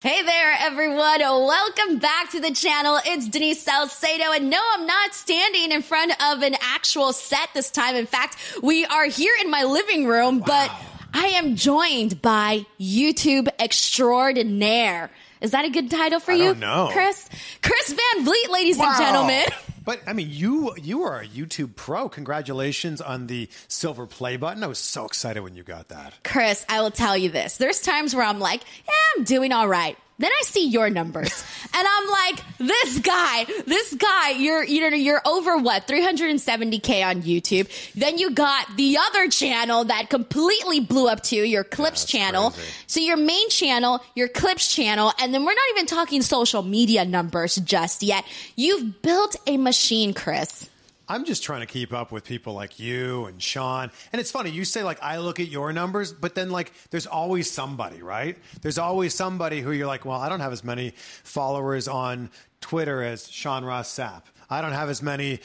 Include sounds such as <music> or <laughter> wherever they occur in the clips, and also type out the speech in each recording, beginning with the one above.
Hey there, everyone. Welcome back to the channel. It's Denise Salcedo. And no, I'm not standing in front of an actual set this time. In fact, we are here in my living room, wow. but I am joined by YouTube extraordinaire. Is that a good title for I you? No, Chris? Chris Van Vliet, ladies wow. and gentlemen. <laughs> But I mean, you you are a YouTube pro. Congratulations on the silver play button. I was so excited when you got that. Chris, I will tell you this. There's times where I'm like, yeah, I'm doing all right. Then I see your numbers <laughs> and I'm like, this guy, this guy, you're, you know, you're over what? 370K on YouTube. Then you got the other channel that completely blew up too, your clips yeah, channel. Crazy. So your main channel, your clips channel, and then we're not even talking social media numbers just yet. You've built a machine, Chris. I'm just trying to keep up with people like you and Sean. And it's funny, you say like I look at your numbers, but then like there's always somebody, right? There's always somebody who you're like, well, I don't have as many followers on Twitter as Sean Ross Sapp. I don't have as many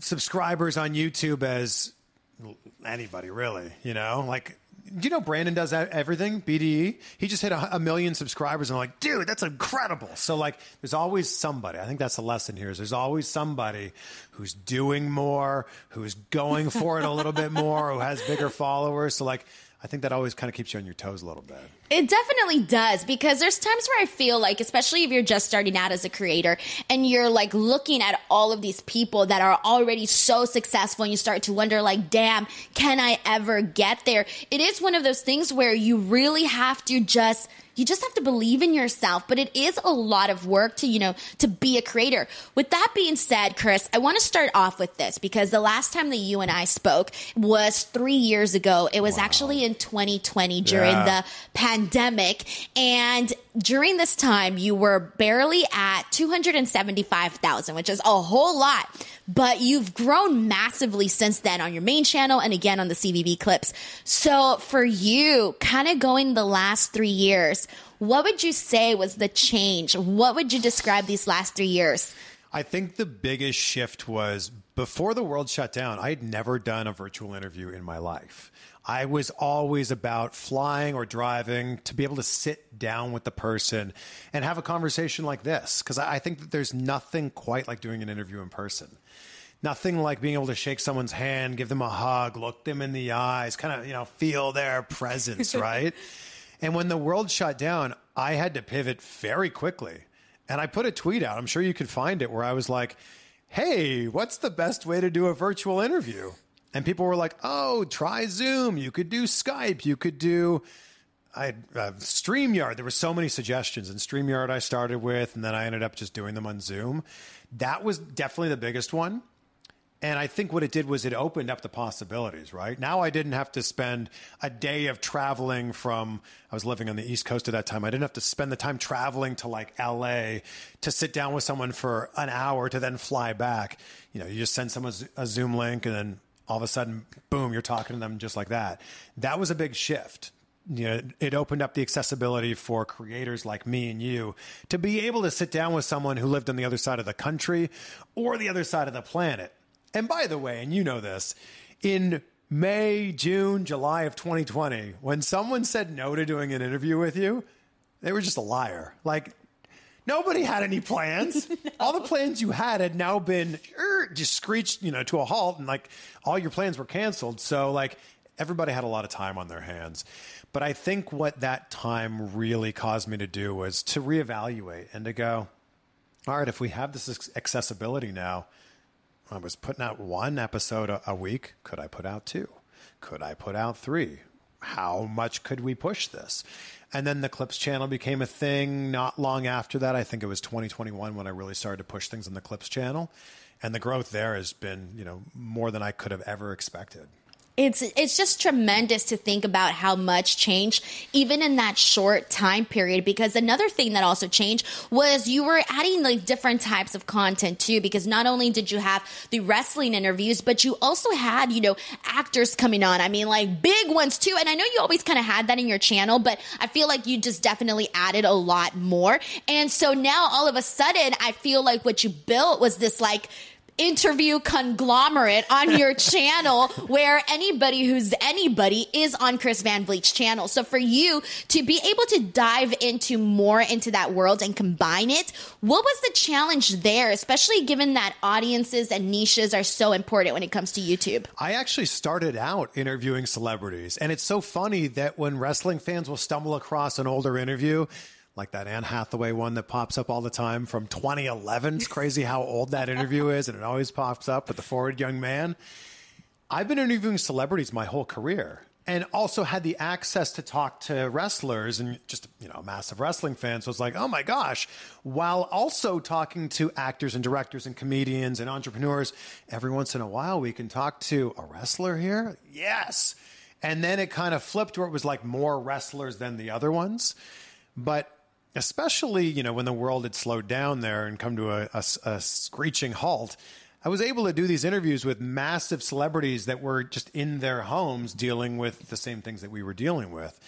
subscribers on YouTube as anybody really, you know? Like you know Brandon does everything? BDE. He just hit a, a, million subscribers, and I'm like, dude, that's incredible. So like, there's always somebody. I think that's the lesson here. Is there's always somebody who's doing more, who's going for it a little bit more, who has bigger followers. So like, I think that always kind of keeps you on your toes a little bit. It definitely does because there's times where I feel like, especially if you're just starting out as a creator and you're like looking at all of these people that are already so successful and you start to wonder, like, damn, can I ever get there? It is one of those things where you really have to just you just have to believe in yourself, but it is a lot of work to, you know, to be a creator. With that being said, Chris, I want to start off with this because the last time that you and I spoke was three years ago. It was wow. actually in 2020 during yeah. the pandemic. And during this time, you were barely at 275,000, which is a whole lot, but you've grown massively since then on your main channel and again on the CVV clips. So for you, kind of going the last three years, what would you say was the change? What would you describe these last three years? I think the biggest shift was before the world shut down, I had never done a virtual interview in my life. I was always about flying or driving to be able to sit down with the person and have a conversation like this. Because I think that there's nothing quite like doing an interview in person. Nothing like being able to shake someone's hand, give them a hug, look them in the eyes, kind of, you know, feel their presence, <laughs> right? And when the world shut down, I had to pivot very quickly. And I put a tweet out, I'm sure you could find it, where I was like, hey, what's the best way to do a virtual interview? And people were like, oh, try Zoom. You could do Skype. You could do I uh, StreamYard. There were so many suggestions. And StreamYard I started with, and then I ended up just doing them on Zoom. That was definitely the biggest one. And I think what it did was it opened up the possibilities, right? Now I didn't have to spend a day of traveling from, I was living on the East Coast at that time. I didn't have to spend the time traveling to like LA to sit down with someone for an hour to then fly back. You know, you just send someone a Zoom link and then all of a sudden, boom, you're talking to them just like that. That was a big shift. You know, it opened up the accessibility for creators like me and you to be able to sit down with someone who lived on the other side of the country or the other side of the planet and by the way, and you know this, in May, June, July of 2020, when someone said no to doing an interview with you, they were just a liar. Like, nobody had any plans. <laughs> no. All the plans you had had now been er, just screeched, you know, to a halt, and like all your plans were canceled. So, like, everybody had a lot of time on their hands. But I think what that time really caused me to do was to reevaluate and to go, all right, if we have this accessibility now, I was putting out one episode a, a week. Could I put out two? Could I put out three? How much could we push this? And then the Clips channel became a thing not long after that. I think it was 2021 when I really started to push things on the Clips channel. And the growth there has been, you know, more than I could have ever expected it's it's just tremendous to think about how much changed even in that short time period. Because another thing that also changed was you were adding like different types of content too because not only did you have the wrestling interviews but you also had you know actors coming on. I mean like big ones too. And i know you always kind of had that in your channel but i feel like you just definitely added a lot more. And so now all of a sudden i feel like what you built was this like interview conglomerate on your <laughs> channel where anybody who's anybody is on Chris Van Vliet's channel. So for you to be able to dive into more into that world and combine it, what was the challenge there, especially given that audiences and niches are so important when it comes to YouTube? I actually started out interviewing celebrities, and it's so funny that when wrestling fans will stumble across an older interview, like that Anne Hathaway one that pops up all the time from 2011. It's crazy how old that interview is, and it always pops up with the forward young man. I've been interviewing celebrities my whole career and also had the access to talk to wrestlers and just, you know, massive wrestling fans. So it's like, oh my gosh, while also talking to actors and directors and comedians and entrepreneurs, every once in a while we can talk to a wrestler here. Yes. And then it kind of flipped where it was like more wrestlers than the other ones. But especially you know when the world had slowed down there and come to a, a, a, screeching halt i was able to do these interviews with massive celebrities that were just in their homes dealing with the same things that we were dealing with.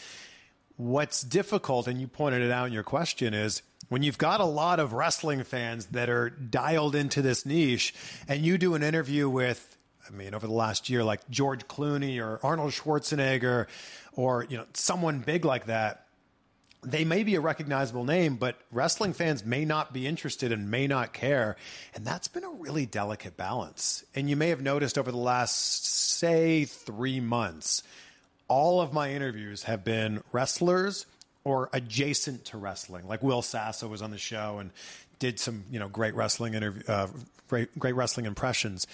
What's difficult and you pointed it out in your question is when you've got a lot of wrestling fans that are dialed into this niche and you do an interview with I mean, over the last year, like George Clooney or Arnold Schwarzenegger, or you know, someone big like that they may be a recognizable name, but wrestling fans may not be interested and may not care. And that's been a really delicate balance. And you may have noticed over the last, say, three months, all of my interviews have been wrestlers or adjacent to wrestling. Like Will Sasso was on the show and did some, you know, great wrestling interview, uh, great, great wrestling impressions.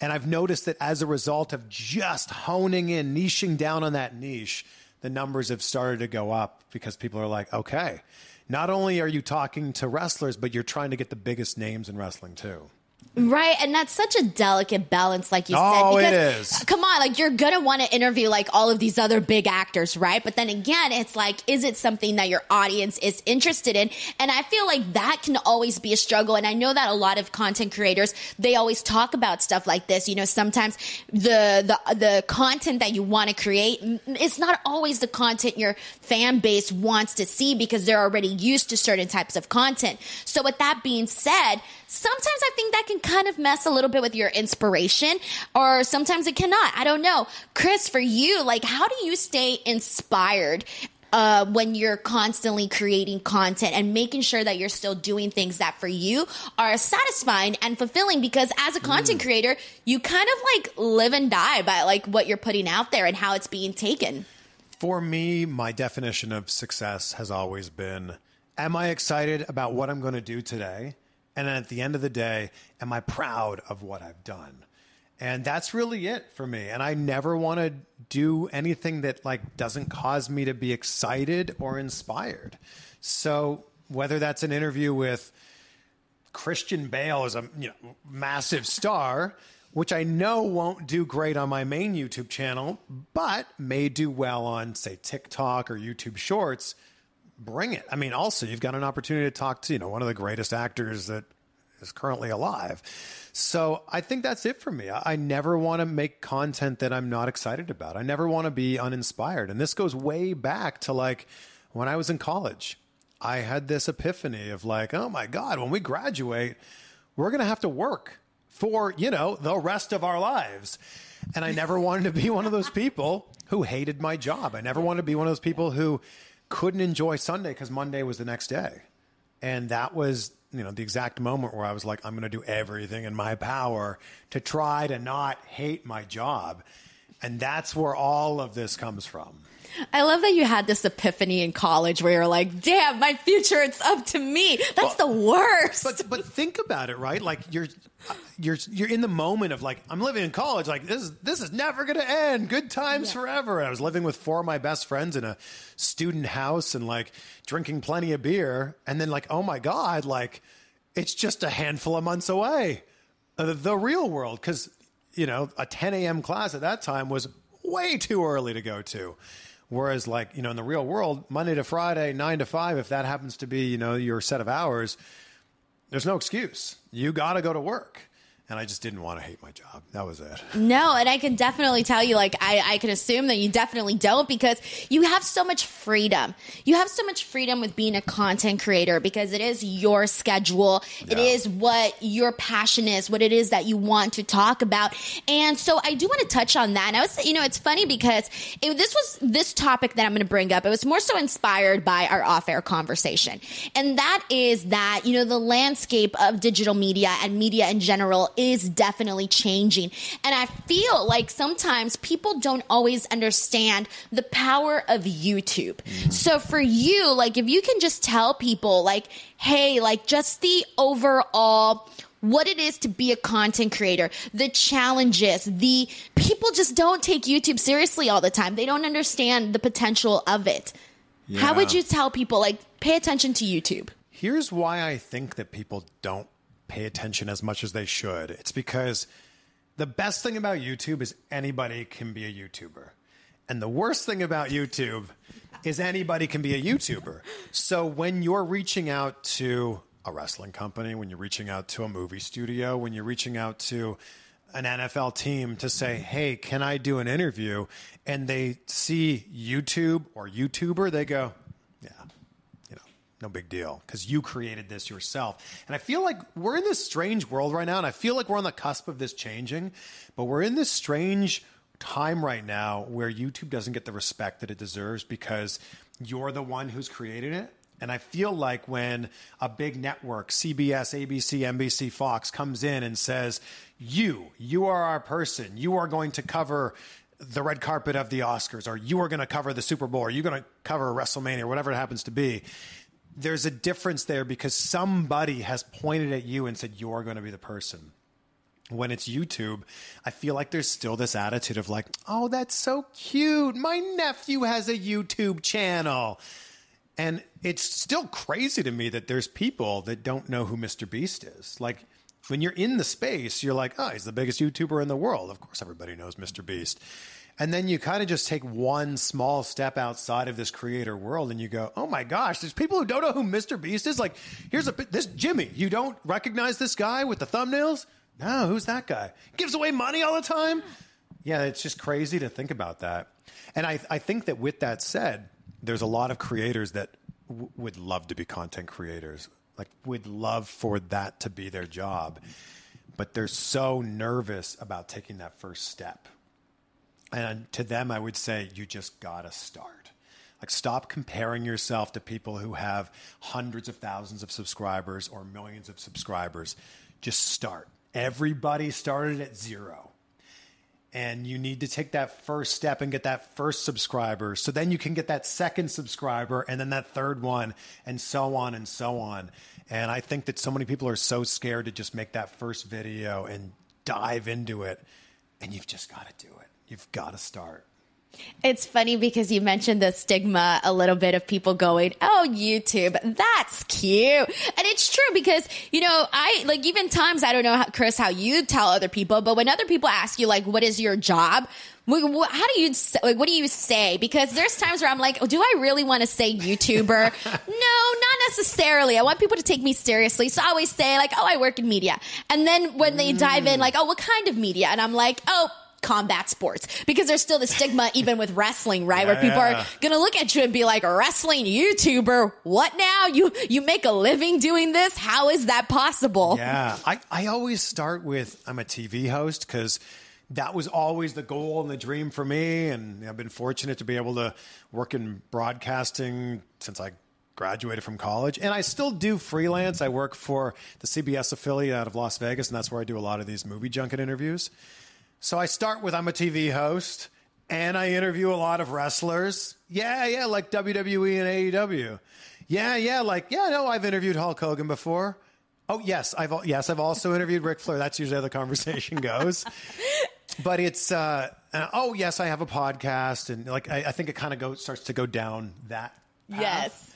And I've noticed that as a result of just honing in, niching down on that niche, the numbers have started to go up because people are like, okay, not only are you talking to wrestlers, but you're trying to get the biggest names in wrestling too. Right, and that's such a delicate balance, like you oh, said. Because, it is. Come on, like you're gonna want to interview like all of these other big actors, right? But then again, it's like, is it something that your audience is interested in? And I feel like that can always be a struggle. And I know that a lot of content creators they always talk about stuff like this. You know, sometimes the the the content that you want to create, it's not always the content your fan base wants to see because they're already used to certain types of content. So with that being said, sometimes I think that can kind of mess a little bit with your inspiration, or sometimes it cannot. I don't know. Chris, for you, like, how do you stay inspired uh, when you're constantly creating content and making sure that you're still doing things that for you are satisfying and fulfilling because as a content mm. creator you kind of like live and die by like what you're putting out there and how it's being taken for me my definition of success has always been am i excited about what i'm going to do today and then at the end of the day, am I proud of what I've done? And that's really it for me. And I never want to do anything that like doesn't cause me to be excited or inspired. So whether that's an interview with Christian Bale as a you know, massive star, which I know won't do great on my main YouTube channel, but may do well on, say, TikTok or YouTube Shorts, bring it. I mean, also you've got an opportunity to talk to you know one of the greatest actors that is currently alive. So I think that's it for me. I, I never want to make content that I'm not excited about. I never want to be uninspired. And this goes way back to like when I was in college. I had this epiphany of like, oh my God, when we graduate, we're going to have to work for, you know, the rest of our lives. And I never wanted to be one of those people who hated my job. I never wanted to be one of those people who couldn't enjoy Sunday because Monday was the next day. And that was, you know, the exact moment where I was like, I'm going to do everything in my power to try to not hate my job. And that's where all of this comes from. I love that you had this epiphany in college where you're like, "Damn, my future it's up to me." That's well, the worst. But but think about it, right? Like you're you're you're in the moment of like I'm living in college, like this is this is never going to end. Good times yeah. forever. And I was living with four of my best friends in a student house and like drinking plenty of beer, and then like, oh my god, like it's just a handful of months away. Uh, the real world, because you know a 10 a.m. class at that time was way too early to go to. Whereas, like, you know, in the real world, Monday to Friday, nine to five, if that happens to be, you know, your set of hours, there's no excuse. You got to go to work. And I just didn't want to hate my job. That was it. <laughs> No, and I can definitely tell you, like, I, I can assume that you definitely don't because you have so much freedom. You have so much freedom with being a content creator because it is your schedule. It Yeah. is what your passion is, what it is that you want to talk about. And so I do want to touch on that. And I was, you know, it's funny because it, this was this topic that I'm going to bring up. It was more so inspired by our off air conversation. And that is that, you know, the landscape of digital media and media in general is definitely changing. And I feel like sometimes people don't always understand the power of YouTube. Mm-hmm. So for you, like, if you can just tell people, like, hey, like, just the overall what it is to be a content creator, the challenges, the people just don't take YouTube seriously all the time. They don't understand the potential of it. How would you tell people like pay attention to YouTube? Here's why I think that people don't pay attention as much as they should. It's because the best thing about YouTube is anybody can be a YouTuber. And the worst thing about YouTube is anybody can be a YouTuber. So when you're reaching out to a wrestling company, when you're reaching out to a movie studio, when you're reaching out to an NFL team to say, hey, can I do an interview? And they see YouTube or YouTuber, they go, no big deal because you created this yourself. And I feel like we're in this strange world right now, and I feel like we're on the cusp of this changing, but we're in this strange time right now where YouTube doesn't get the respect that it deserves because you're the one who's created it. And I feel like when a big network, CBS, ABC, NBC, Fox, comes in and says, You, you are our person, you are going to cover the red carpet of the Oscars, or you are going to cover the Super Bowl, or you're going to cover WrestleMania, or whatever it happens to be. There's a difference there because somebody has pointed at you and said, You're going to be the person when it's YouTube, I feel like there's still this attitude of like, oh, that's so cute. My nephew has a YouTube channel. And it's still crazy to me that there's people that don't know who Mr. Beast is. Like, when you're in the space, you're like, oh, he's the biggest YouTuber in the world. Of course, everybody knows Mr. Beast. And then you kind of just take one small step outside of this creator world and you go, oh my gosh, there's people who don't know who Mr. Beast is. Like, here's a this Jimmy. You don't recognize this guy with the thumbnails? No, who's that guy? Gives away money all the time? Yeah, it's just crazy to think about that. And I, I think that with that said, there's a lot of creators that w- would love to be content creators, like, would love for that to be their job. But they're so nervous about taking that first step. And to them, I would say, you just gotta start. Like, stop comparing yourself to people who have hundreds of thousands of subscribers or millions of subscribers. Just start. Everybody started at zero. And you need to take that first step and get that first subscriber. So then you can get that second subscriber and then that third one, and so on and so on. And I think that so many people are so scared to just make that first video and dive into it. And you've just got to do it. You've got to start. It's funny because you mentioned the stigma a little bit of people going, "Oh, YouTube, that's cute," and it's true because you know I like even times I don't know, how, Chris, how you tell other people, but when other people ask you like, "What is your job?" How do you like? What do you say? Because there's times where I'm like, oh, "Do I really want to say YouTuber?" <laughs> no, not necessarily. I want people to take me seriously, so I always say like, "Oh, I work in media," and then when they dive in, mm. like, "Oh, what kind of media?" and I'm like, "Oh." Combat sports because there's still the stigma <laughs> even with wrestling right where people Yeah. are gonna look at you and be like wrestling youtuber what now you you make a living doing this how is that possible Yeah, I, I always start with I'm a TV host because that was always the goal and the dream for me. And I've been fortunate to be able to work in broadcasting since I graduated from college. And I still do freelance. I work for the CBS affiliate out of Las Vegas, and that's where I do a lot of these movie junket interviews. So I start with I'm a TV host and I interview a lot of wrestlers. Yeah, yeah, like WWE and AEW. Yeah, yeah, like yeah, no, I've interviewed Hulk Hogan before. Oh yes, I've yes, I've also interviewed Ric Flair. That's usually how the conversation goes. <laughs> but it's uh, oh yes, I have a podcast, and like I, I think it kind of goes starts to go down that. path. yes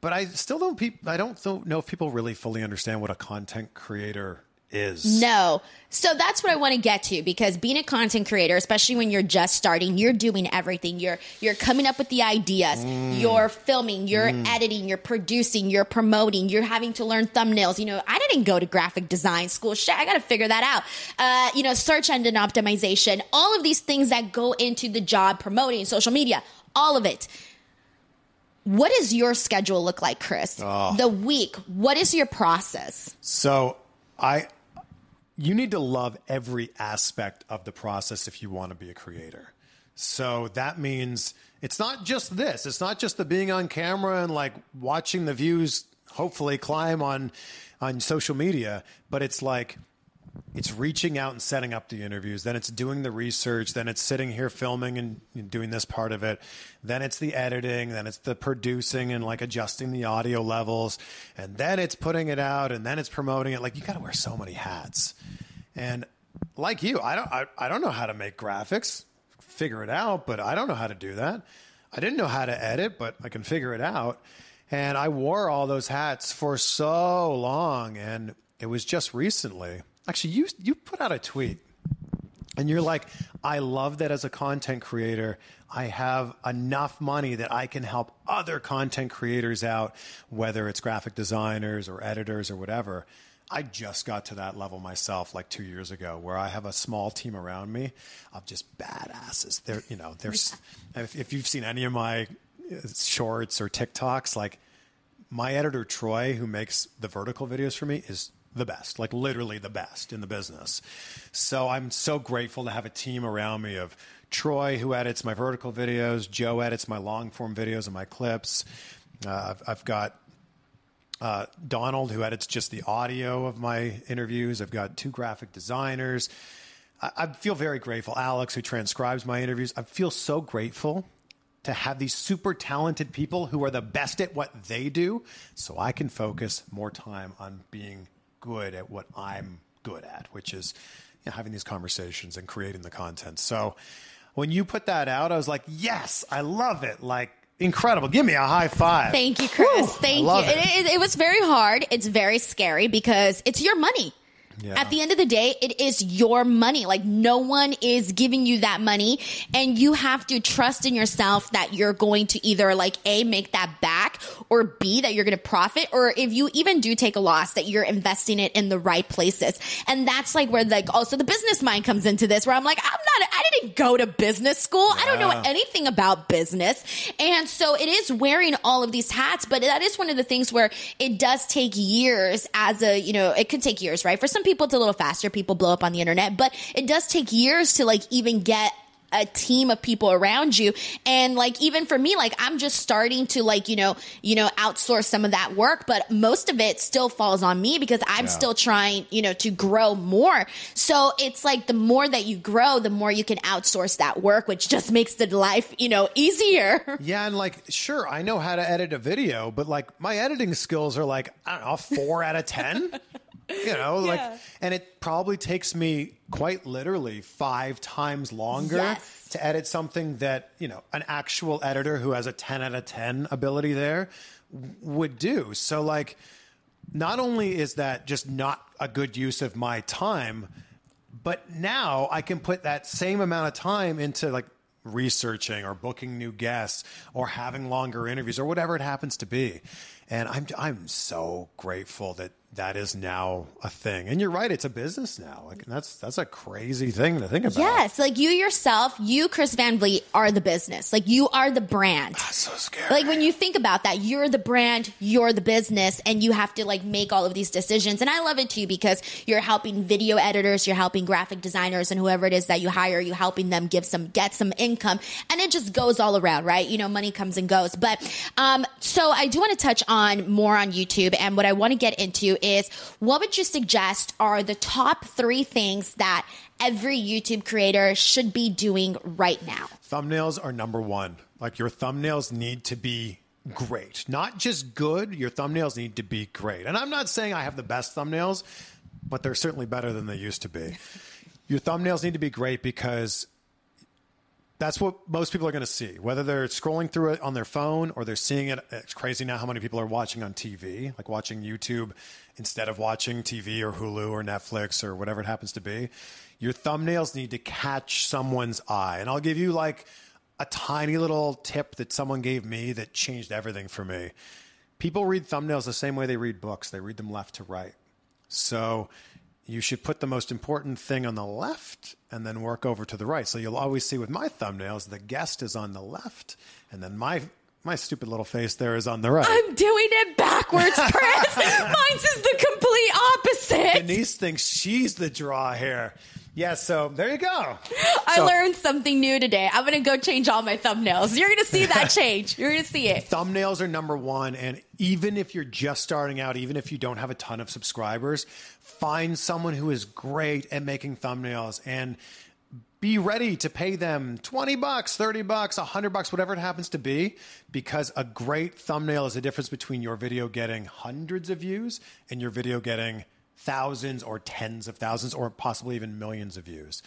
But I still don't. Peop- I don't know if people really fully understand what a content creator is. No. So that's what I want to get to because being a content creator, especially when you're just starting, you're doing everything. You're you're coming up with the ideas, mm. you're filming, you're mm. editing, you're producing, you're promoting, you're having to learn thumbnails. You know, I didn't go to graphic design school. Shit, I got to figure that out. Uh, you know, search engine optimization, all of these things that go into the job promoting social media, all of it. What does your schedule look like, Chris? Oh. The week. What is your process? So I you need to love every aspect of the process if you want to be a creator. So that means it's not just this. It's not just the being on camera and like watching the views hopefully climb on on social media, but it's like it's reaching out and setting up the interviews. Then it's doing the research. Then it's sitting here filming and doing this part of it. Then it's the editing. Then it's the producing and like adjusting the audio levels. And then it's putting it out. And then it's promoting it. Like you got to wear so many hats. And like you, I don't, I, I don't know how to make graphics. Figure it out, but I don't know how to do that. I didn't know how to edit, but I can figure it out. And I wore all those hats for so long. And it was just recently Actually, you you put out a tweet and you're like, I love that as a content creator, I have enough money that I can help other content creators out, whether it's graphic designers or editors or whatever. I just got to that level myself like two years ago, where I have a small team around me of just badasses. They're, you know, there's, <laughs> if, if you've seen any of my uh, shorts or TikToks, like my editor Troy, who makes the vertical videos for me, is the best, like literally the best in the business. So I'm so grateful to have a team around me of Troy, who edits my vertical videos, Joe edits my long form videos and my clips. Uh, I've, I've, got uh, Donald, who edits just the audio of my interviews. I've got two graphic designers. I, I feel very grateful. Alex, who transcribes my interviews. I feel so grateful to have these super talented people who are the best at what they do so I can focus more time on being good at what I'm good at, which is you know, having these conversations and creating the content. So when you put that out, I was like, yes, I love it. Like, incredible. Give me a high five. Thank you, Chris. Woo, Thank you. It. It, it, it was very hard. It's very scary because it's your money. Yeah. At the end of the day, it is your money. Like no one is giving you that money and you have to trust in yourself that you're going to either like A, make that back or B, that you're going to profit or if you even do take a loss that you're investing it in the right places. And that's like where like also the business mind comes into this where I'm like, I'm not, I didn't go to business school. Yeah. I don't know anything about business. And so it is wearing all of these hats, but that is one of the things where it does take years as a, you know, it could take years, right? For some people, it's a little faster. People blow up on the internet, but it does take years to like even get a team of people around you and like even for me like i'm just starting to like you know you know outsource some of that work but most of it still falls on me because i'm yeah. still trying you know to grow more so it's like the more that you grow the more you can outsource that work which just makes the life you know easier <laughs> yeah and like sure i know how to edit a video but like my editing skills are like i don't know four out of ten <laughs> you know yeah. like and it probably takes me quite literally five times longer yes. to edit something that you know an actual editor who has a 10 out of 10 ability there would do so like not only is that just not a good use of my time but now i can put that same amount of time into like researching or booking new guests or having longer interviews or whatever it happens to be and i'm i'm so grateful that that is now a thing. And you're right, it's a business now. Like that's that's a crazy thing to think about. Yes, like you yourself, you Chris Van Vliet are the business. Like you are the brand. That's so scary. Like when you think about that, you're the brand, you're the business, and you have to like make all of these decisions. And I love it too because you're helping video editors, you're helping graphic designers and whoever it is that you hire, you helping them give some get some income. And it just goes all around, right? You know, money comes and goes. But um so I do want to touch on more on YouTube and what I want to get into is what would you suggest are the top three things that every YouTube creator should be doing right now? Thumbnails are number one. Like your thumbnails need to be great, not just good. Your thumbnails need to be great. And I'm not saying I have the best thumbnails, but they're certainly better than they used to be. Your thumbnails need to be great because That's what most people are going to see, whether they're scrolling through it on their phone or they're seeing it. It's crazy now how many people are watching on TV, like watching YouTube instead of watching TV or Hulu or Netflix or whatever it happens to be. Your thumbnails need to catch someone's eye. And I'll give you like a tiny little tip that someone gave me that changed everything for me. People read thumbnails the same way they read books, they read them left to right. So you should put the most important thing on the left and then work over to the right. So you'll always see with my thumbnails, the guest is on the left, and then my my stupid little face there is on the right. I'm doing it backwards, <laughs> Chris. Mine's is the complete opposite. Denise thinks she's the draw here. Yeah, so there you go. I So- learned something new today. I'm going to go change all my thumbnails. You're going to see that <laughs> change. You're going to see it. thumbnails are number one. And even if you're just starting out, even if you don't have a ton of subscribers, find someone who is great at making thumbnails and be ready to pay them 20 bucks, 30 bucks, 100 bucks, whatever it happens to be, because a great thumbnail is the difference between your video getting hundreds of views and your video getting thousands or tens of thousands or possibly even millions of views.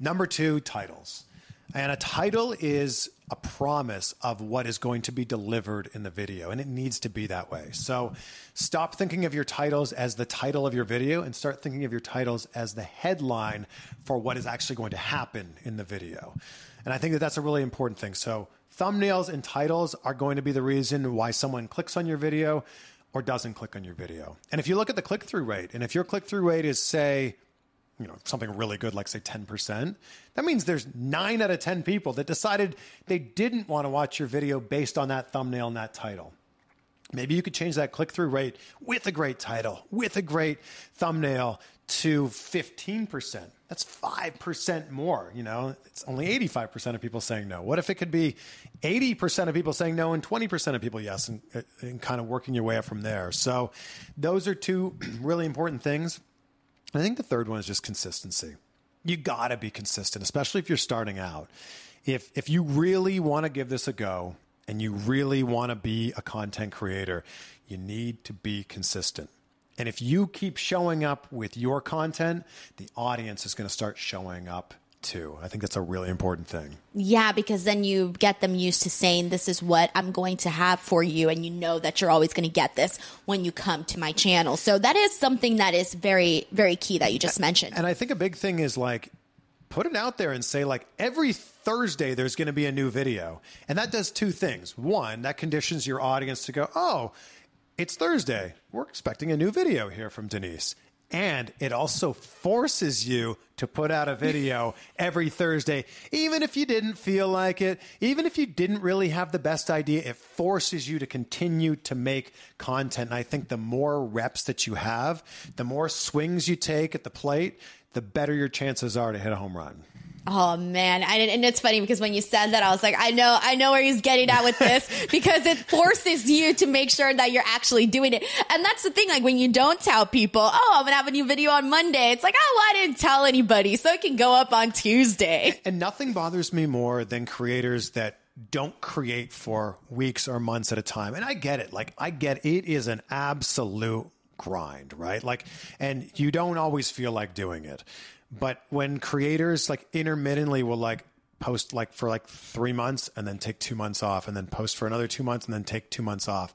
Number two, titles. And a title is a promise of what is going to be delivered in the video, and it needs to be that way. So stop thinking of your titles as the title of your video and start thinking of your titles as the headline for what is actually going to happen in the video. And I think that that's a really important thing. So thumbnails and titles are going to be the reason why someone clicks on your video or doesn't click on your video. And if you look at the click through rate, and if your click through rate is, say, you know, something really good, like say 10%, that means there's nine out of 10 people that decided they didn't want to watch your video based on that thumbnail and that title. Maybe you could change that click through rate with a great title, with a great thumbnail to 15%. That's 5% more. You know, it's only 85% of people saying no. What if it could be 80% of people saying no and 20% of people yes, and, and kind of working your way up from there? So, those are two <clears throat> really important things. I think the third one is just consistency. You got to be consistent, especially if you're starting out. If if you really want to give this a go and you really want to be a content creator, you need to be consistent. And if you keep showing up with your content, the audience is going to start showing up too. I think that's a really important thing. Yeah, because then you get them used to saying, This is what I'm going to have for you. And you know that you're always going to get this when you come to my channel. So that is something that is very, very key that you just mentioned. And I think a big thing is like put it out there and say like every Thursday there's going to be a new video. And that does two things. One, that conditions your audience to go, "Oh, it's Thursday. We're expecting a new video here from Denise." And it also forces you to put out a video <laughs> every Thursday, even if you didn't feel like it, even if you didn't really have the best idea, it forces you to continue to make content. And I think the more reps that you have, the more swings you take at the plate, the better your chances are to hit a home run. Oh man, I and it's funny because when you said that, I was like, I know, I know where he's getting at with this <laughs> because it forces you to make sure that you're actually doing it. And that's the thing, like when you don't tell people, oh, I'm gonna have a new video on Monday, it's like, oh, well, I didn't tell anybody, so it can go up on Tuesday. And nothing bothers me more than creators that don't create for weeks or months at a time. And I get it. Like, I get it is an absolute grind, right? Like, and you don't always feel like doing it. But when creators like intermittently will like post like for like three months and then take two months off and then post for another two months and then take two months off,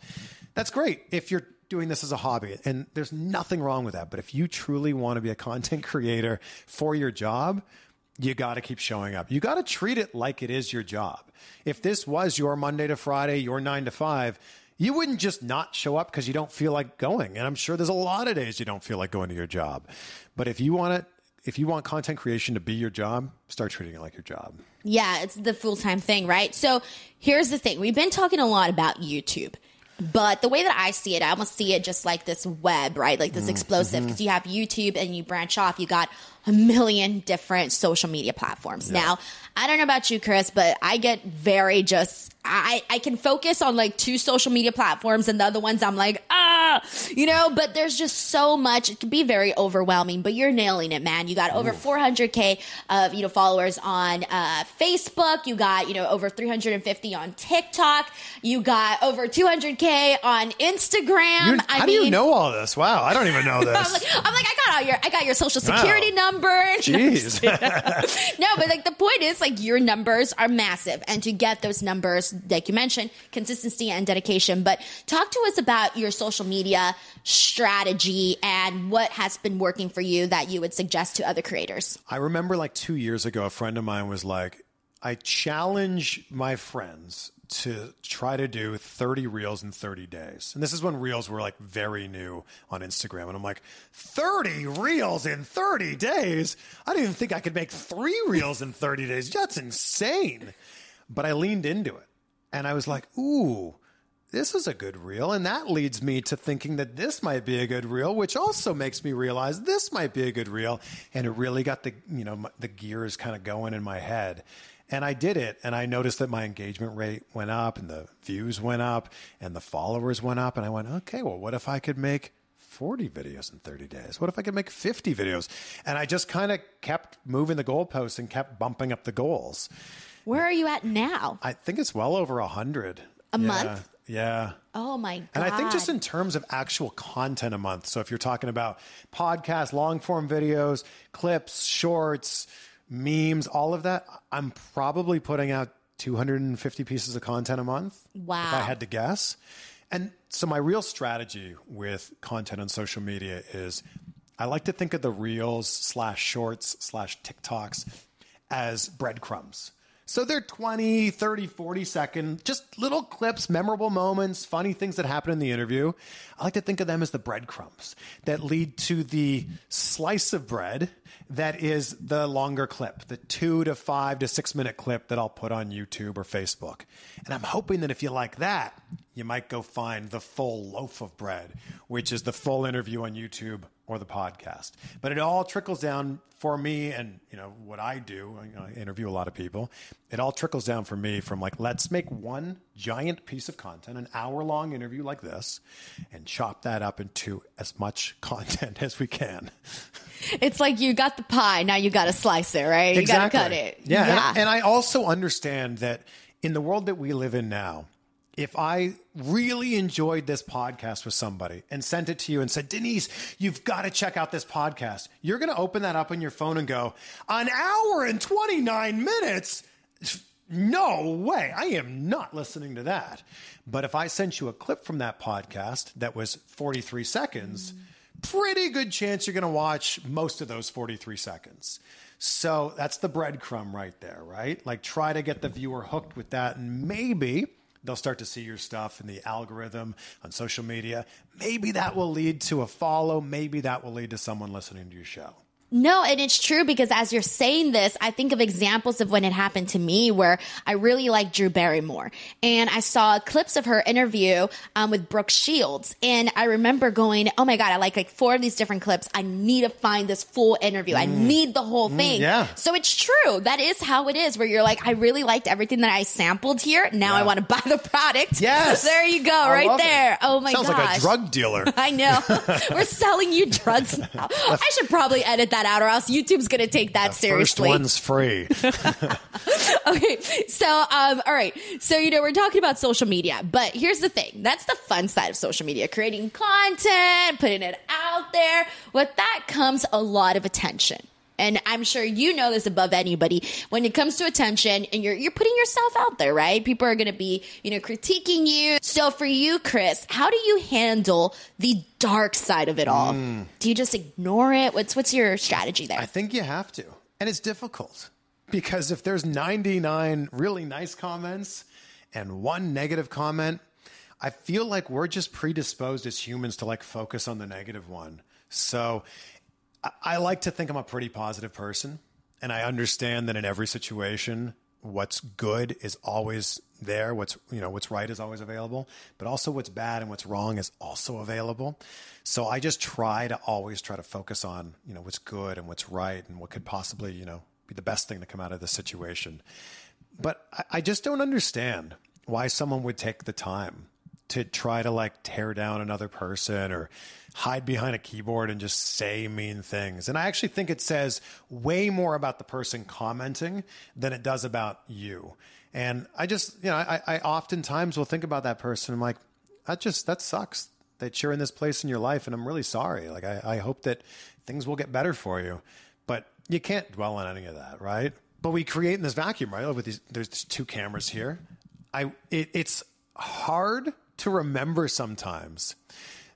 that's great if you're doing this as a hobby. And there's nothing wrong with that. But if you truly want to be a content <laughs> creator for your job, you got to keep showing up. You got to treat it like it is your job. If this was your Monday to Friday, your nine to five, you wouldn't just not show up because you don't feel like going. And I'm sure there's a lot of days you don't feel like going to your job. But if you want to, if you want content creation to be your job, start treating it like your job. Yeah, it's the full time thing, right? So here's the thing we've been talking a lot about YouTube. But the way that I see it, I almost see it just like this web, right? Like this mm-hmm. explosive. Because you have YouTube and you branch off, you got a million different social media platforms. Now, I don't know about you, Chris, but I get very just, I, I can focus on like two social media platforms and the other ones I'm like, ah, you know, but there's just so much. It can be very overwhelming, but you're nailing it, man. You got over 400K of, you know, followers on uh, Facebook. You got, you know, over 350 on TikTok. You got over 200K on Instagram. You- I how mean, do you know all this? Wow, I don't even know <laughs> I'm this. like, I'm like, I got all your, I got your social security Wow. Number. Jeez. <laughs> no, but like the point is, like your numbers are massive, and to get those numbers, like you mentioned, consistency and dedication. But talk to us about your social media strategy and what has been working for you that you would suggest to other creators. I remember like two years ago, a friend of mine was like, I challenge my friends to try to do 30 reels in 30 days. And this is when reels were like very new on Instagram. And I'm like, 30 reels in 30 days? I didn't even think I could make three reels in 30 days. That's insane. But I leaned into it and I was like, ooh, this is a good reel. And that leads me to thinking that this might be a good reel, which also makes me realize this might be a good reel. And it really got the, you know, the gears kind of going in my head. And I did it, and I noticed that my engagement rate went up, and the views went up, and the followers went up. And I went, okay, well, what if I could make 40 videos in 30 days? What if I could make 50 videos? And I just kind of kept moving the goalposts and kept bumping up the goals. Where are you at now? I think it's well over 100. A yeah, month? Yeah. Oh my god. And I think just in terms of actual content a month. So if you're talking about podcasts, long form videos, clips, shorts, memes, all of that, I'm probably putting out 250 pieces of content a month. Wow. If I had to guess. And so my real strategy with content on social media is I like to think of the reels slash shorts slash TikToks as breadcrumbs. So they're 20, 30, 40 second, just little clips, memorable moments, funny things that happen in the interview. I like to think of them as the breadcrumbs that lead to the slice of bread that is the longer clip, the two to five to six minute clip that I'll put on YouTube or Facebook. And I'm hoping that if you like that, you might go find the full loaf of bread, which is the full interview on YouTube or the podcast. But it all trickles down for me and you know what I do. I interview a lot of people. It all trickles down for me from like let's make one giant piece of content, an hour long interview like this, and chop that up into as much <laughs> content as we can. It's like you got the pie, now you got to slice it, right? You got to cut it. Yeah, yeah. And, and I also understand that in the world that we live in now, if I really enjoyed this podcast with somebody and sent it to you and said, Denise, you've got to check out this podcast, you're going to open that up on your phone and go, an hour and 29 minutes? No way. I am not listening to that. But if I sent you a clip from that podcast that was 43 seconds, pretty good chance you're going to watch most of those 43 seconds. So that's the breadcrumb right there, right? Like try to get the viewer hooked with that and maybe they'll start to see your stuff in the algorithm on social media. Maybe that will lead to a follow. Maybe that will lead to someone listening to your show. No, and it's true because as you're saying this, I think of examples of when it happened to me where I really like Drew Barrymore. And I saw clips of her interview um, with Brooke Shields. And I remember going, oh my God, I like like four of these different clips. I need to find this full interview. I need the whole thing. yeah. So it's true. That is how it is where you're like, I really liked everything that I sampled here. Now I want to <laughs> buy the product. Yes. <laughs> there you go, I right love it. there. Oh my Sounds gosh. like a drug dealer. <laughs> I know. We're selling you drugs now. I should probably edit that out or else YouTube's going to take that First seriously. one's free. <laughs> <laughs> Okay. So, um, all right. So, you know, we're talking about social media, but here's the thing. That's the fun side of social media, creating content, putting it out there. With that comes a lot of attention. And I'm sure you know this above anybody. When it comes to attention and you're you're putting yourself out there, right? People are gonna be, you know, critiquing you. So for you, Chris, how do you handle the dark side of it all? Mm. Do you just ignore it? What's what's your strategy there? I think you have to. And it's difficult because if there's 99 really nice comments and one negative comment, I feel like we're just predisposed as humans to like focus on the negative one. So I, like to think I'm a pretty positive person. And I understand that in every situation, what's good is always there. What's, you know, what's right is always available, but also what's bad and what's wrong is also available. So I just try to always try to focus on, you know, what's good and what's right and what could possibly, you know, be the best thing to come out of this situation. But I, I just don't understand why someone would take the time to try to like tear down another person or hide behind a keyboard and just say mean things. And I actually think it says way more about the person commenting than it does about you. And I just, you know, I, I oftentimes will think about that person. I'm like, that just, that sucks that you're in this place in your life. And I'm really sorry. Like, I, I hope that things will get better for you. But you can't dwell on any of that, right? But we create in this vacuum, right? With these, there's two cameras here. I, it, it's hard to remember sometimes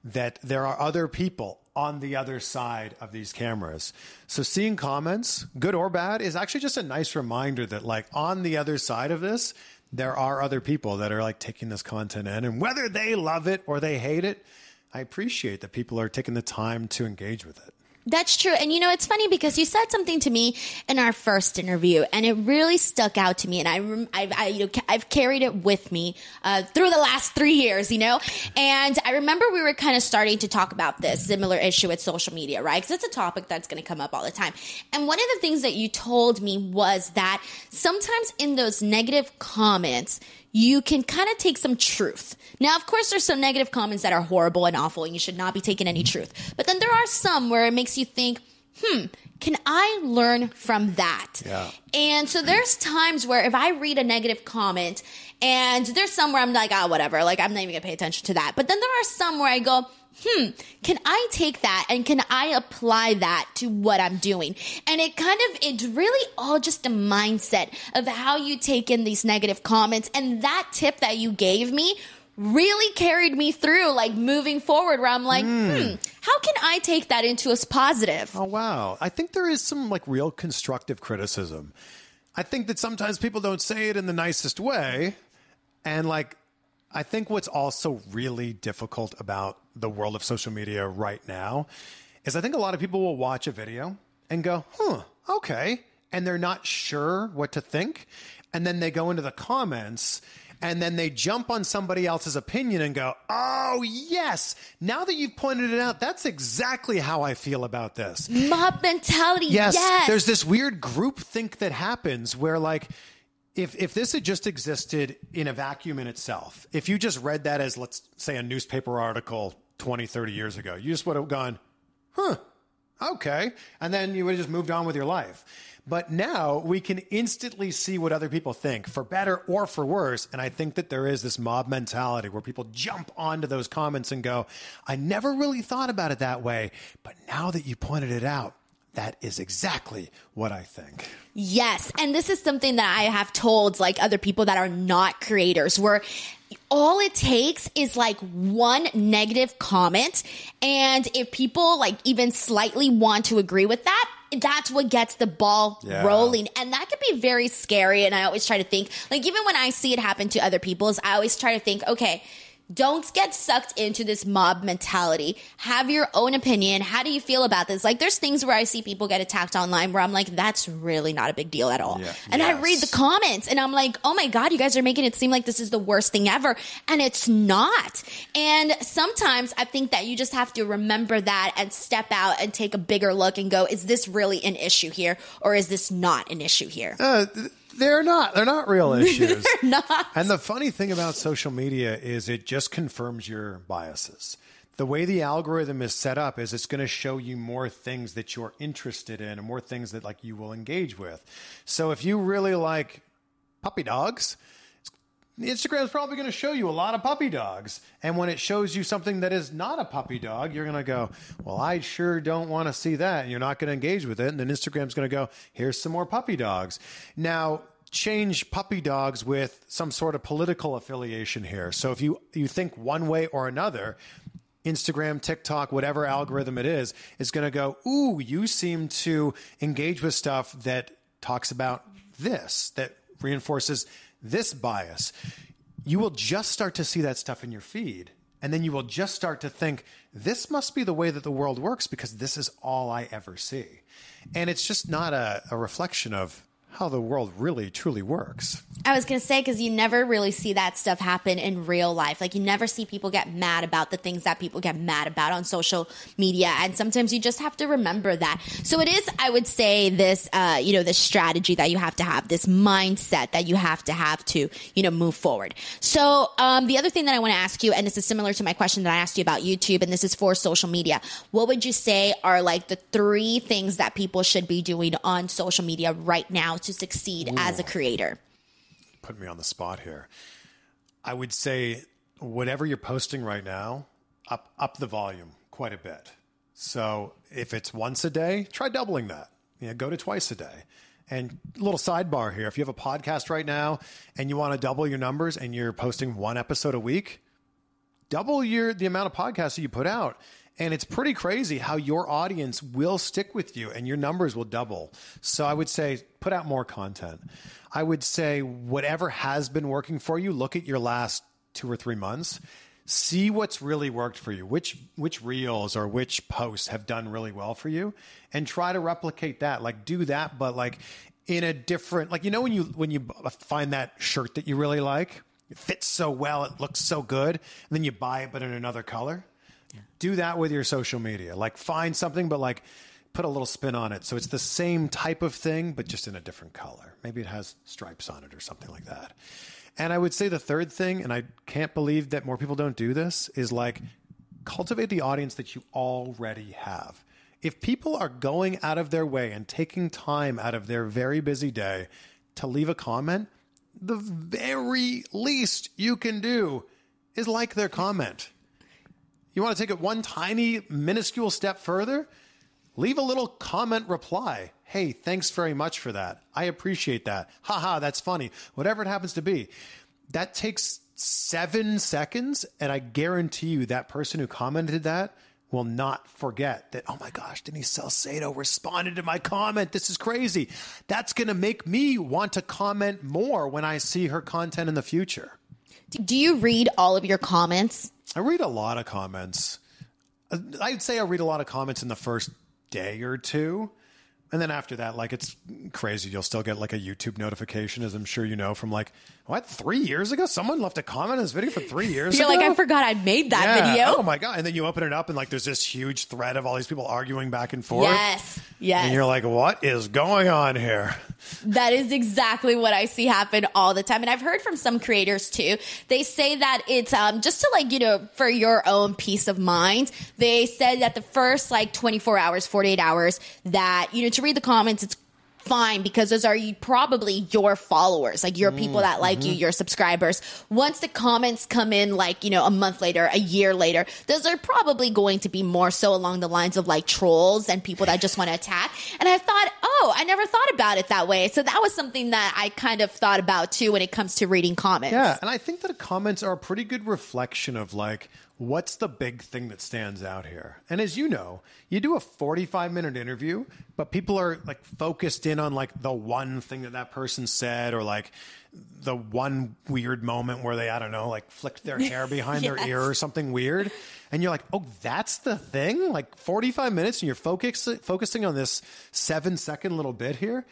that there are other people on the other side of these cameras. So seeing comments, good or bad, is actually just a nice reminder that like on the other side of this, there are other people that are like taking this content in and whether they love it or they hate it, I appreciate that people are taking the time to engage with it. That's true. And you know, it's funny because you said something to me in our first interview and it really stuck out to me. And I, I've, I, you know, I've carried it with me, uh, through the last three years, you know? And I remember we were kind of starting to talk about this similar issue with social media, right? Cause it's a topic that's going to come up all the time. And one of the things that you told me was that sometimes in those negative comments, you can kind of take some truth. Now, of course, there's some negative comments that are horrible and awful, and you should not be taking any truth. But then there are some where it makes you think, hmm, can I learn from that? Yeah. And so there's times where if I read a negative comment, and there's some where I'm like, ah, oh, whatever, like I'm not even gonna pay attention to that. But then there are some where I go, hmm, can I take that and can I apply that to what I'm doing? And it kind of, it's really all just a mindset of how you take in these negative comments. And that tip that you gave me really carried me through, like moving forward, where I'm like, mm. hmm, how can I take that into a positive? Oh, wow. I think there is some like real constructive criticism. I think that sometimes people don't say it in the nicest way. And like, I think what's also really difficult about the world of social media right now is I think a lot of people will watch a video and go, huh, okay. And they're not sure what to think. And then they go into the comments and then they jump on somebody else's opinion and go, oh, yes, now that you've pointed it out, that's exactly how I feel about this. Mob mentality. Yes. yes. There's this weird group think that happens where, like, if if this had just existed in a vacuum in itself, if you just read that as let's say a newspaper article 20, 30 years ago, you just would have gone, "Huh, okay," and then you would have just moved on with your life. But now we can instantly see what other people think, for better or for worse. And I think that there is this mob mentality where people jump onto those comments and go, I never really thought about it that way. But now that you pointed it out, that is exactly what I think. Yes. And this is something that I have told like other people that are not creators where all it takes is like one negative comment. And if people like even slightly want to agree with that, that's what gets the ball yeah. rolling. And that can be very scary. And I always try to think, like, even when I see it happen to other people's, I always try to think, okay, don't get sucked into this mob mentality. Have your own opinion. How do you feel about this? Like, there's things where I see people get attacked online where I'm like, that's really not a big deal at all. Yeah. And yes. I read the comments and I'm like, oh my God, you guys are making it seem like this is the worst thing ever. And it's not. And sometimes I think that you just have to remember that and step out and take a bigger look and go, is this really an issue here or is this not an issue here? Uh, th- they're not. They're not real <laughs> issues. they're not. And the funny thing about social media is it just confirms your biases. The way the algorithm is set up is it's going to show you more things that you're interested in and more things that like you will engage with. So if you really like puppy dogs, Instagram is probably going to show you a lot of puppy dogs. And when it shows you something that is not a puppy dog, you're going to go, Well, I sure don't want to see that. And you're not going to engage with it. And then Instagram's going to go, Here's some more puppy dogs. Now, change puppy dogs with some sort of political affiliation here. So if you, you think one way or another, Instagram, TikTok, whatever algorithm it is, is going to go, Ooh, you seem to engage with stuff that talks about this, that reinforces this bias, you will just start to see that stuff in your feed. And then you will just start to think, this must be the way that the world works because this is all I ever see. And it's just not a, a reflection of how the world really truly works. I was going to say because you never really see that stuff happen in real life. Like you never see people get mad about the things that people get mad about on social media, and sometimes you just have to remember that. So it is, I would say, this uh, you know this strategy that you have to have, this mindset that you have to have to you know move forward. So um, the other thing that I want to ask you, and this is similar to my question that I asked you about YouTube, and this is for social media. What would you say are like the three things that people should be doing on social media right now to succeed Ooh. as a creator? Put me on the spot here. I would say whatever you're posting right now, up up the volume quite a bit. So if it's once a day, try doubling that. You know, go to twice a day. And a little sidebar here: if you have a podcast right now and you want to double your numbers and you're posting one episode a week, double your the amount of podcasts that you put out. And it's pretty crazy how your audience will stick with you and your numbers will double. So I would say put out more content. I would say whatever has been working for you, look at your last two or three months. See what's really worked for you. Which which reels or which posts have done really well for you and try to replicate that. Like do that but like in a different like you know when you when you find that shirt that you really like, it fits so well, it looks so good, and then you buy it but in another color do that with your social media. Like find something, but like put a little spin on it. So it's the same type of thing, but just in a different color. Maybe it has stripes on it or something like that. And I would say the third thing, and I can't believe that more people don't do this, is like cultivate the audience that you already have. If people are going out of their way and taking time out of their very busy day to leave a comment, the very least you can do is like their comment. You want to take it one tiny, minuscule step further? Leave a little comment reply. Hey, thanks very much for that. I appreciate that. Haha, that's funny. Whatever it happens to be. That takes seven seconds, and I guarantee you that person who commented that will not forget that, oh my gosh, Denise Salcedo responded to my comment. This is crazy. That's going to make me want to comment more when I see her content in the future. Do you read all of your comments? I read a lot of comments. I'd say I read a lot of comments in the first day or two. And then after that, like it's crazy. You'll still get like a YouTube notification, as I'm sure you know, from like what three years ago, someone left a comment on this video for three years. You're ago? like, I forgot I made that Yeah. video. Oh my god! And then you open it up, and like there's this huge thread of all these people arguing back and forth. Yes, yes. And you're like, what is going on here? <laughs> That is exactly what I see happen all the time. And I've heard from some creators too. They say that it's um, just to like, you know, for your own peace of mind. They said that the first like 24 hours, 48 hours, that, you know, to read the comments, it's fine because those are you- probably your followers, like your people that like you, mm-hmm. your subscribers. Once the comments come in, like, you know, a month later, a year later, those are probably going to be more so along the lines of like trolls and people that just want to attack. And I thought, oh, I never thought about it that way. So that was something that I kind of thought about too when it comes to reading comments. Yeah, and I think that comments are a pretty good reflection of like what's the big thing that stands out here. And as you know, you do a 45 minute interview, but people are like focused in on like the one thing that that person said or like the one weird moment where they I don't know, like flicked their hair <laughs> behind their ear or something weird. And you're like, "Oh, that's the thing?" Like 45 minutes and you're focus- focusing on this 7 second little bit here.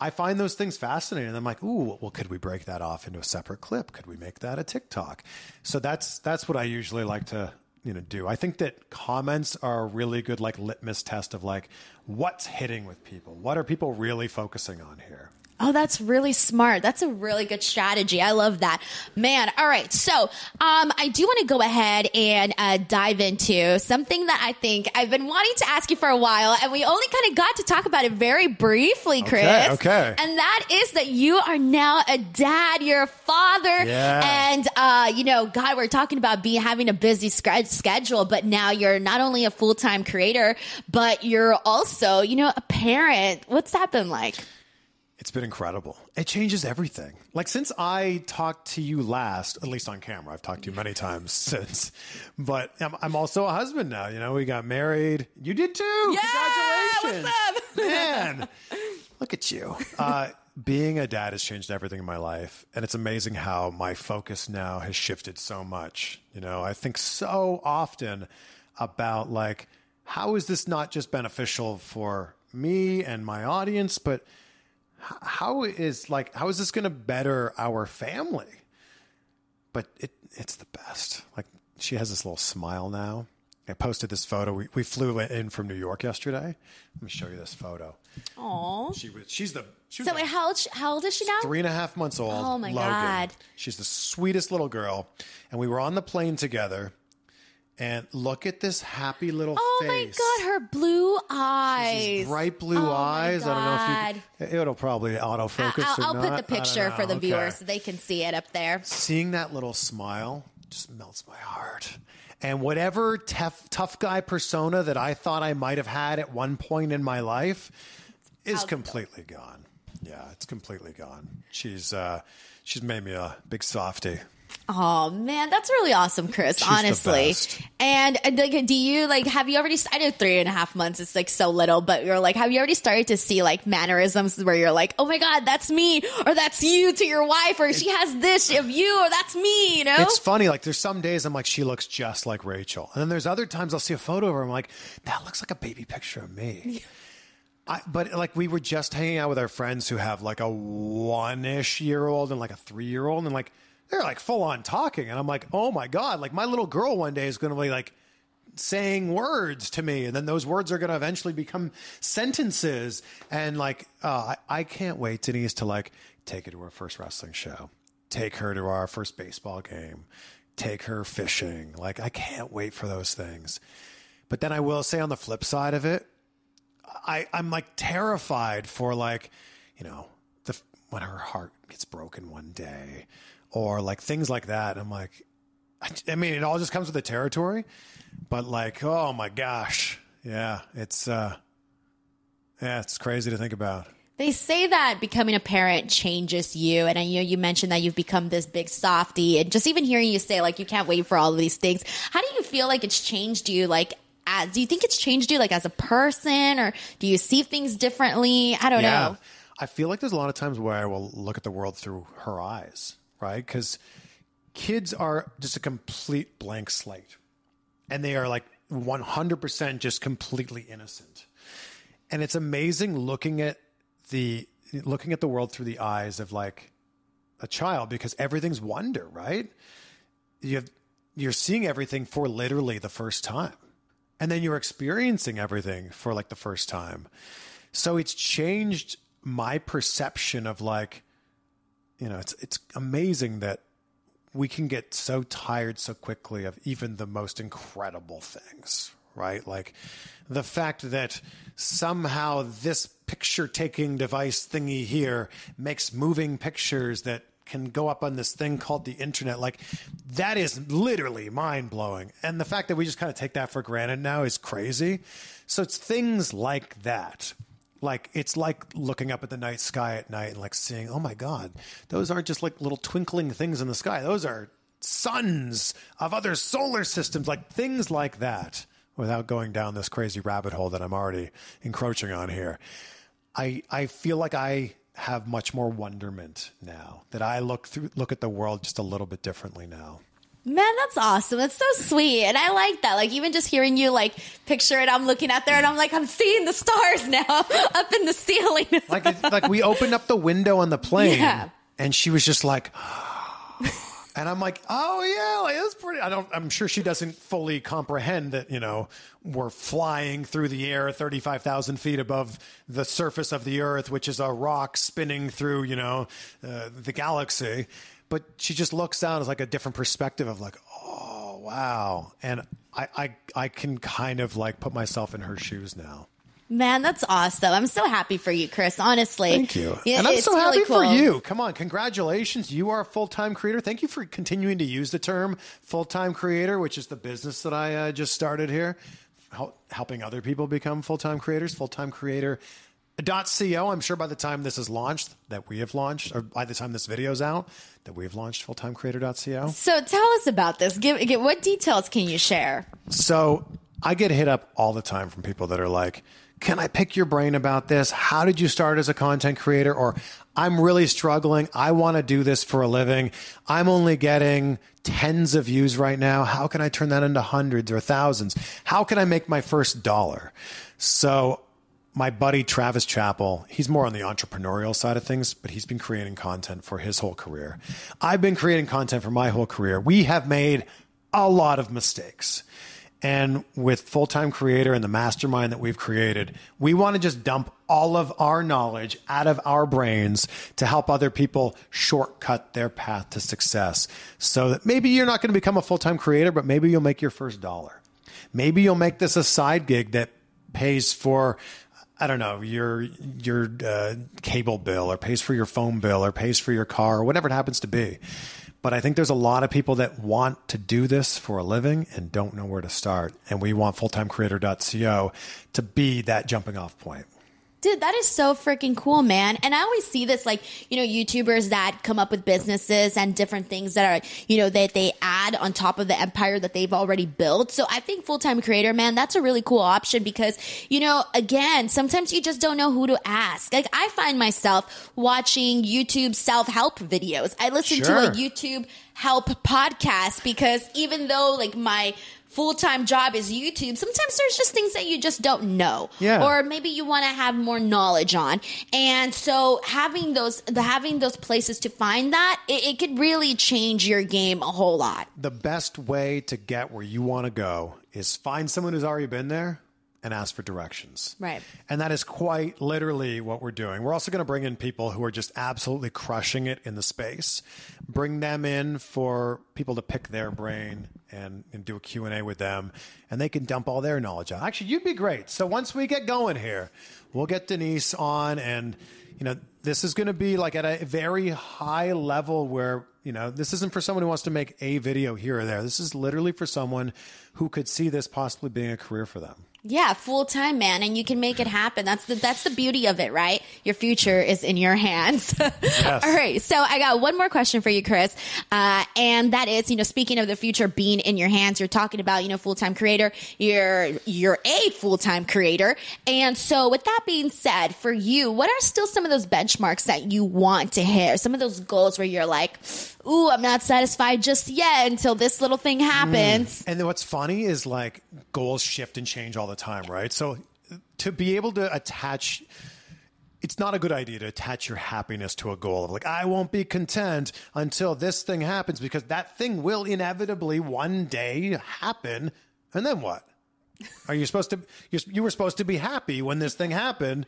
I find those things fascinating. I'm like, ooh, well, could we break that off into a separate clip? Could we make that a TikTok? So that's that's what I usually like to you know do. I think that comments are a really good like litmus test of like what's hitting with people. What are people really focusing on here? Oh, that's really smart. That's a really good strategy. I love that. Man, all right. So, um, I do want to go ahead and uh, dive into something that I think I've been wanting to ask you for a while, and we only kind of got to talk about it very briefly, Chris. Okay, okay. And that is that you are now a dad. You're a father, Yeah. and uh, you know, God, we're talking about being having a busy sched- schedule, but now you're not only a full time creator, but you're also, you know, a parent. What's that been like? It's been incredible. It changes everything. Like since I talked to you last, at least on camera, I've talked to you many times <laughs> since. But I'm, I'm also a husband now. You know, we got married. You did too. Congratulations, what's <laughs> man! Look at you. Uh, being a dad has changed everything in my life, and it's amazing how my focus now has shifted so much. You know, I think so often about like how is this not just beneficial for me and my audience, but how is like how is this going to better our family but it it's the best like she has this little smile now i posted this photo we, we flew in from new york yesterday let me show you this photo Aw. she was she's the she was So how old, how old is she now? three and a half months old Oh, my Logan. God. she's the sweetest little girl and we were on the plane together and look at this happy little Oh face Oh my god, her blue eyes. Bright blue Oh eyes. I don't know if you. It'll probably autofocus. I'll, or I'll not. put the picture for the Okay. viewers so they can see it up there. Seeing that little smile just melts my heart. And whatever tough, tough guy persona that I thought I might have had at one point in my life, is it completely gone. Yeah, it's completely gone. She's uh, she's made me a big softy. Oh man, that's really awesome, Chris. the honestly, and uh, like, do you like? Have you already? I know three and a half months. It's like so little, but you're like, have you already started to see like mannerisms where you're like, oh my god, that's me, or that's you to your wife, or she has this of you, or that's me. You know, It's funny. Like there's some days I'm like, she looks just like Rachel, and then there's other times I'll see a photo of her. I'm like, that looks like a baby picture of me. <laughs> I, but like we were just hanging out with our friends who have like a one-ish year old and like a three-year-old, and like they're like full on talking, and I'm like, oh my god! Like my little girl one day is going to be like saying words to me, and then those words are going to eventually become sentences, and like uh, I, I can't wait, Denise, to like take her to her first wrestling show, take her to our first baseball game, take her fishing. Like I can't wait for those things. But then I will say on the flip side of it, I, I'm like terrified for like, you know, the when her heart gets broken one day, or like things like that. I'm like, I, mean, it all just comes with the territory, but like, oh my gosh, yeah, it's uh, yeah, it's crazy to think about. They say that becoming a parent changes you, and I you know you mentioned that you've become this big softy, and just even hearing you say like you can't wait for all of these things. How do you feel like it's changed you? Like, as do you think it's changed you like as a person, or do you see things differently? I don't know. I feel like there's a lot of times where I will look at the world through her eyes, right? Because kids are just a complete blank slate and they are like 100% just completely innocent. And it's amazing looking at the looking at the world through the eyes of like a child because everything's wonder, right? You have, you're seeing everything for literally the first time. And then you're experiencing everything for like the first time. So it's changed my perception of like you know, it's it's amazing that we can get so tired so quickly of even the most incredible things, right? Like the fact that somehow this picture taking device thingy here makes moving pictures that can go up on this thing called the internet. Like that is literally mind blowing. And the fact that we just kind of take that for granted now is crazy. So it's things like that like it's like looking up at the night sky at night and like seeing oh my god those aren't just like little twinkling things in the sky. Those are suns of other solar systems like things like that without going down this crazy rabbit hole that i'm already encroaching on here. I i feel like i have much more wonderment now that i look through look at the world just a little bit differently now Man, that's awesome. That's so sweet. And I like that. Like, even just hearing you, like, picture it, I'm looking out there and I'm like, I'm seeing the stars <laughs> now up in the ceiling. <laughs> like it, like we opened up the window on the plane Yeah. and she was just like <gasps> and I'm like, oh yeah, like that's pretty. I don't. I'm sure she doesn't fully comprehend that you know we're flying through the air 35,000 feet above the surface of the Earth, which is a rock spinning through you know uh, the galaxy. But she just looks down as like a different perspective of like, oh wow, and I I I can kind of like put myself in her shoes now. Man, that's awesome. I'm so happy for you, Chris, honestly. Thank you. Yeah, and I'm so really happy for you. Come on, congratulations. You are a full time creator. Thank you for continuing to use the term full time creator, which is the business that I uh, just started here, Hel- helping other people become full time creators. Full time creator. .co. I'm sure by the time this is launched, that we have launched, or by the time this video is out, that we've launched fulltimecreator.co. So tell us about this. Give, give what details can you share? So I get hit up all the time from people that are like, can I pick your brain about this? How did you start as a content creator? Or I'm really struggling. I want to do this for a living. I'm only getting tens of views right now. How can I turn that into hundreds or thousands? How can I make my first dollar? So my buddy Travis Chappell, he's more on the entrepreneurial side of things, but he's been creating content for his whole career. I've been creating content for my whole career. We have made a lot of mistakes. And with Full Time Creator and the mastermind that we've created, we want to just dump all of our knowledge out of our brains to help other people shortcut their path to success. So that maybe you're not going to become a full time creator, but maybe you'll make your first dollar. Maybe you'll make this a side gig that pays for I don't know your your uh, cable bill or pays for your phone bill or pays for your car or whatever it happens to be. But I think there's a lot of people that want to do this for a living and don't know where to start. And we want fulltimecreator.co to be that jumping off point. Dude, that is so freaking cool, man. And I always see this like, you know, YouTubers that come up with businesses and different things that are, you know, that they add on top of the empire that they've already built. So I think full time creator, man, that's a really cool option because, you know, again, sometimes you just don't know who to ask. Like I find myself watching YouTube self help videos. I listen Sure. to a YouTube help podcast because even though like my full time job is YouTube, sometimes there's just things that you just don't know. Yeah. Or maybe you want to have more knowledge on. And so having those the having those places to find that, it, it could really change your game a whole lot. The best way to get where you want to go is find someone who's already been there and ask for directions. Right. And that is quite literally what we're doing. We're also going to bring in people who are just absolutely crushing it in the space. Bring them in for people to pick their brain and, and do a Q&A with them and they can dump all their knowledge out. Actually, you'd be great. So once we get going here, we'll get Denise on and you know, this is going to be like at a very high level where, you know, this isn't for someone who wants to make a video here or there. This is literally for someone who could see this possibly being a career for them. Yeah, full time, man, and you can make it happen. That's the that's the beauty of it, right? Your future is in your hands. <laughs> All right, so I got one more question for you, Chris, uh, and that is, you know, speaking of the future being in your hands, you're talking about, you know, full time creator. You're you're a full time creator, and so with that being said, for you, what are still some of those benchmarks that you want to hit? Some of those goals where you're like, "Ooh, I'm not satisfied just yet until this little thing happens." Mm. And then what's funny is like goals shift and change all the time, right? So to be able to attach it's not a good idea to attach your happiness to a goal of like I won't be content until this thing happens because that thing will inevitably one day happen and then what? Are you supposed to you were supposed to be happy when this thing happened?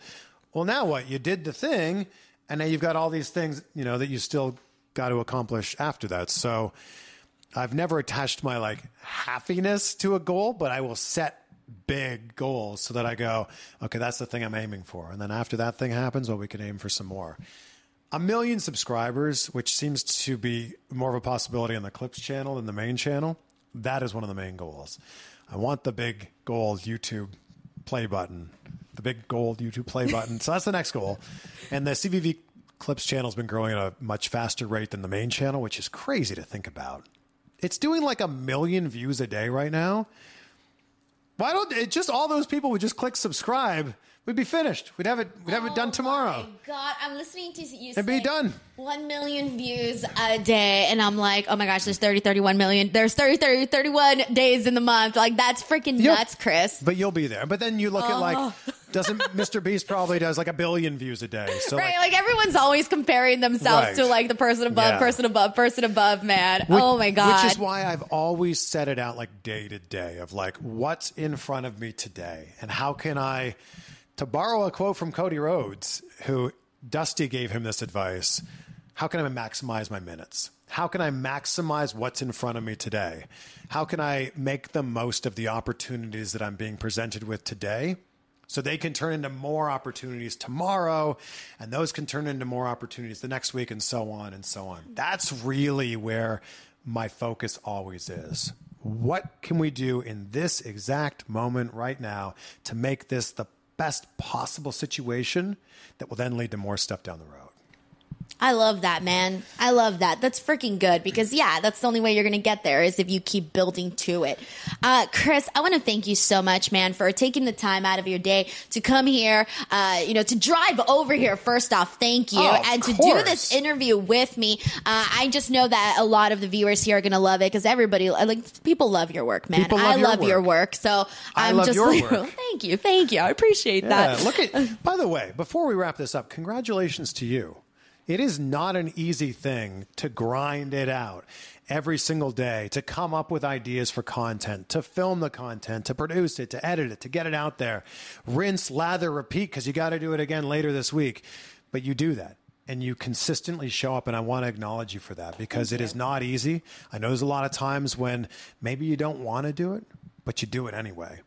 Well, now what? You did the thing and now you've got all these things, you know, that you still got to accomplish after that. So I've never attached my like happiness to a goal, but I will set big goals so that I go, okay, that's the thing I'm aiming for. And then after that thing happens, well, we can aim for some more. A million subscribers, which seems to be more of a possibility on the Clips channel than the main channel, that is one of the main goals. I want the big gold YouTube play button, the big gold YouTube play button. So that's the next goal. And the CVV Clips channel has been growing at a much faster rate than the main channel, which is crazy to think about. It's doing like a million views a day right now. Why don't it just all those people would just click subscribe? We'd be finished. We'd have it. We'd have it done oh tomorrow. Oh my God, I'm listening to you It'd be done. 1 million views a day. And I'm like, oh my gosh, there's 30, 31 million. There's 30, 30, 31 days in the month. Like, that's freaking Yep. nuts, Chris. But you'll be there. But then you look at like, oh. <laughs> doesn't <laughs> Mr. Beast probably does like a billion views a day? So Right, like, like everyone's always comparing themselves Right. to like the person above, Yeah. person above, person above, man. oh my god! Which is why I've always set it out like day to day of like what's in front of me today and how can I, to borrow a quote from Cody Rhodes, who Dusty gave him this advice, how can I maximize my minutes? How can I maximize what's in front of me today? How can I make the most of the opportunities that I'm being presented with today? So they can turn into more opportunities tomorrow, and those can turn into more opportunities the next week, and so on and so on. That's really where my focus always is. What can we do in this exact moment right now to make this the best possible situation that will then lead to more stuff down the road? I love that, man. I love that. That's freaking good because, yeah, that's the only way you're going to get there is if you keep building to it. Uh, Chris, I want to thank you so much, man, for taking the time out of your day to come here, uh, you know, to drive over here. First off, thank you. Oh, and to do this interview with me. Uh, I just know that a lot of the viewers here are going to love it because everybody, like, people love your work, man. People love I your love your work. work. So I I'm love just your like, work. <laughs> thank you. Thank you. I appreciate Yeah, that. look at. By the way, before we wrap this up, congratulations to you. It is not an easy thing to grind it out every single day, to come up with ideas for content, to film the content, to produce it, to edit it, to get it out there. Rinse, lather, repeat, because you got to do it again later this week. But you do that. And you consistently show up, and I want to acknowledge you for that because it is not easy. I know there's a lot of times when maybe you don't want to do it, but you do it anyway.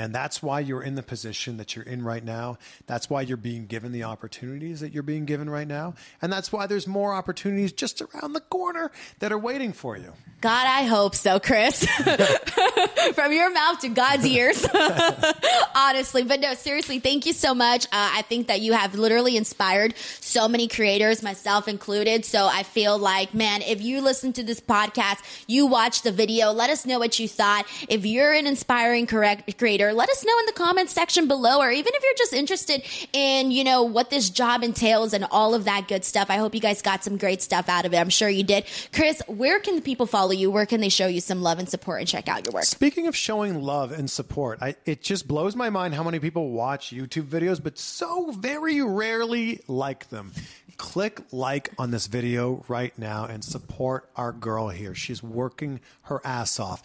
And that's why you're in the position that you're in right now. That's why you're being given the opportunities that you're being given right now. And that's why there's more opportunities just around the corner that are waiting for you. God, I hope so, Chris. <laughs> From your mouth to God's ears. <laughs> Honestly. But no, seriously, thank you so much. Uh, I think that you have literally inspired so many creators, myself included. So I feel like, man, if you listen to this podcast, you watch the video, let us know what you thought. If you're an inspiring correct creator, let us know in the comments section below, or even if you're just interested in, you know, what this job entails and all of that good stuff. I hope you guys got some great stuff out of it. I'm sure you did. Chris, where can the people follow you? Where can they show you some love and support and check out your work? Speaking of showing love and support, I, it just blows my mind how many people watch YouTube videos, but so very rarely like them. Click like on this video right now and support our girl here. She's working her ass off.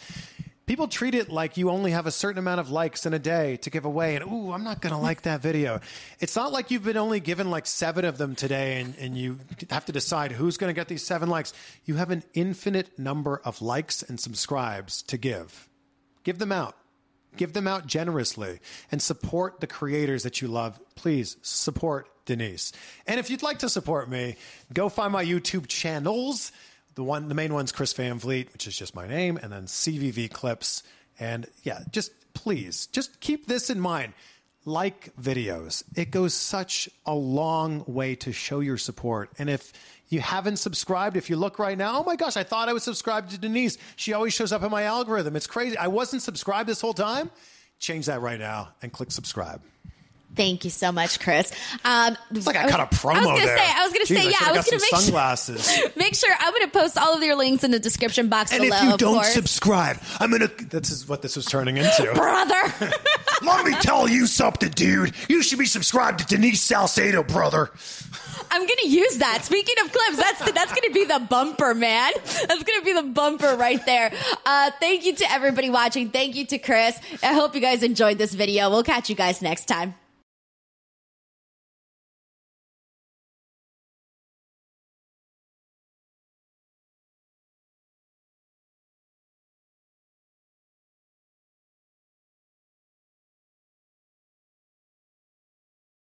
People treat it like you only have a certain amount of likes in a day to give away, and ooh, I'm not gonna like that video. It's not like you've been only given like seven of them today, and, and you have to decide who's gonna get these seven likes. You have an infinite number of likes and subscribes to give. Give them out. Give them out generously and support the creators that you love. Please support Denise. And if you'd like to support me, go find my YouTube channels. The one, the main one's Chris Van Vliet, which is just my name, and then CVV Clips. And yeah, just please, just keep this in mind. Like videos, it goes such a long way to show your support. And if you haven't subscribed, if you look right now, oh my gosh, I thought I was subscribed to Denise. She always shows up in my algorithm. It's crazy. I wasn't subscribed this whole time. Change that right now and click subscribe. Thank you so much, Chris. Um, it's like I, cut a promo I was gonna there. Say, I was going to say, yeah, I, was going to make sunglasses. Sure, <laughs> make sure I'm going to post all of your links in the description box and below. if you don't course. subscribe, I'm going to. This is what this was turning into, <laughs> brother. <laughs> Let me tell you something, dude. You should be subscribed to Denise Salcedo, brother. I'm gonna use that. Speaking of clips, that's the, that's gonna be the bumper, man. That's gonna be the bumper right there. Uh, thank you to everybody watching. Thank you to Chris. I hope you guys enjoyed this video. We'll catch you guys next time.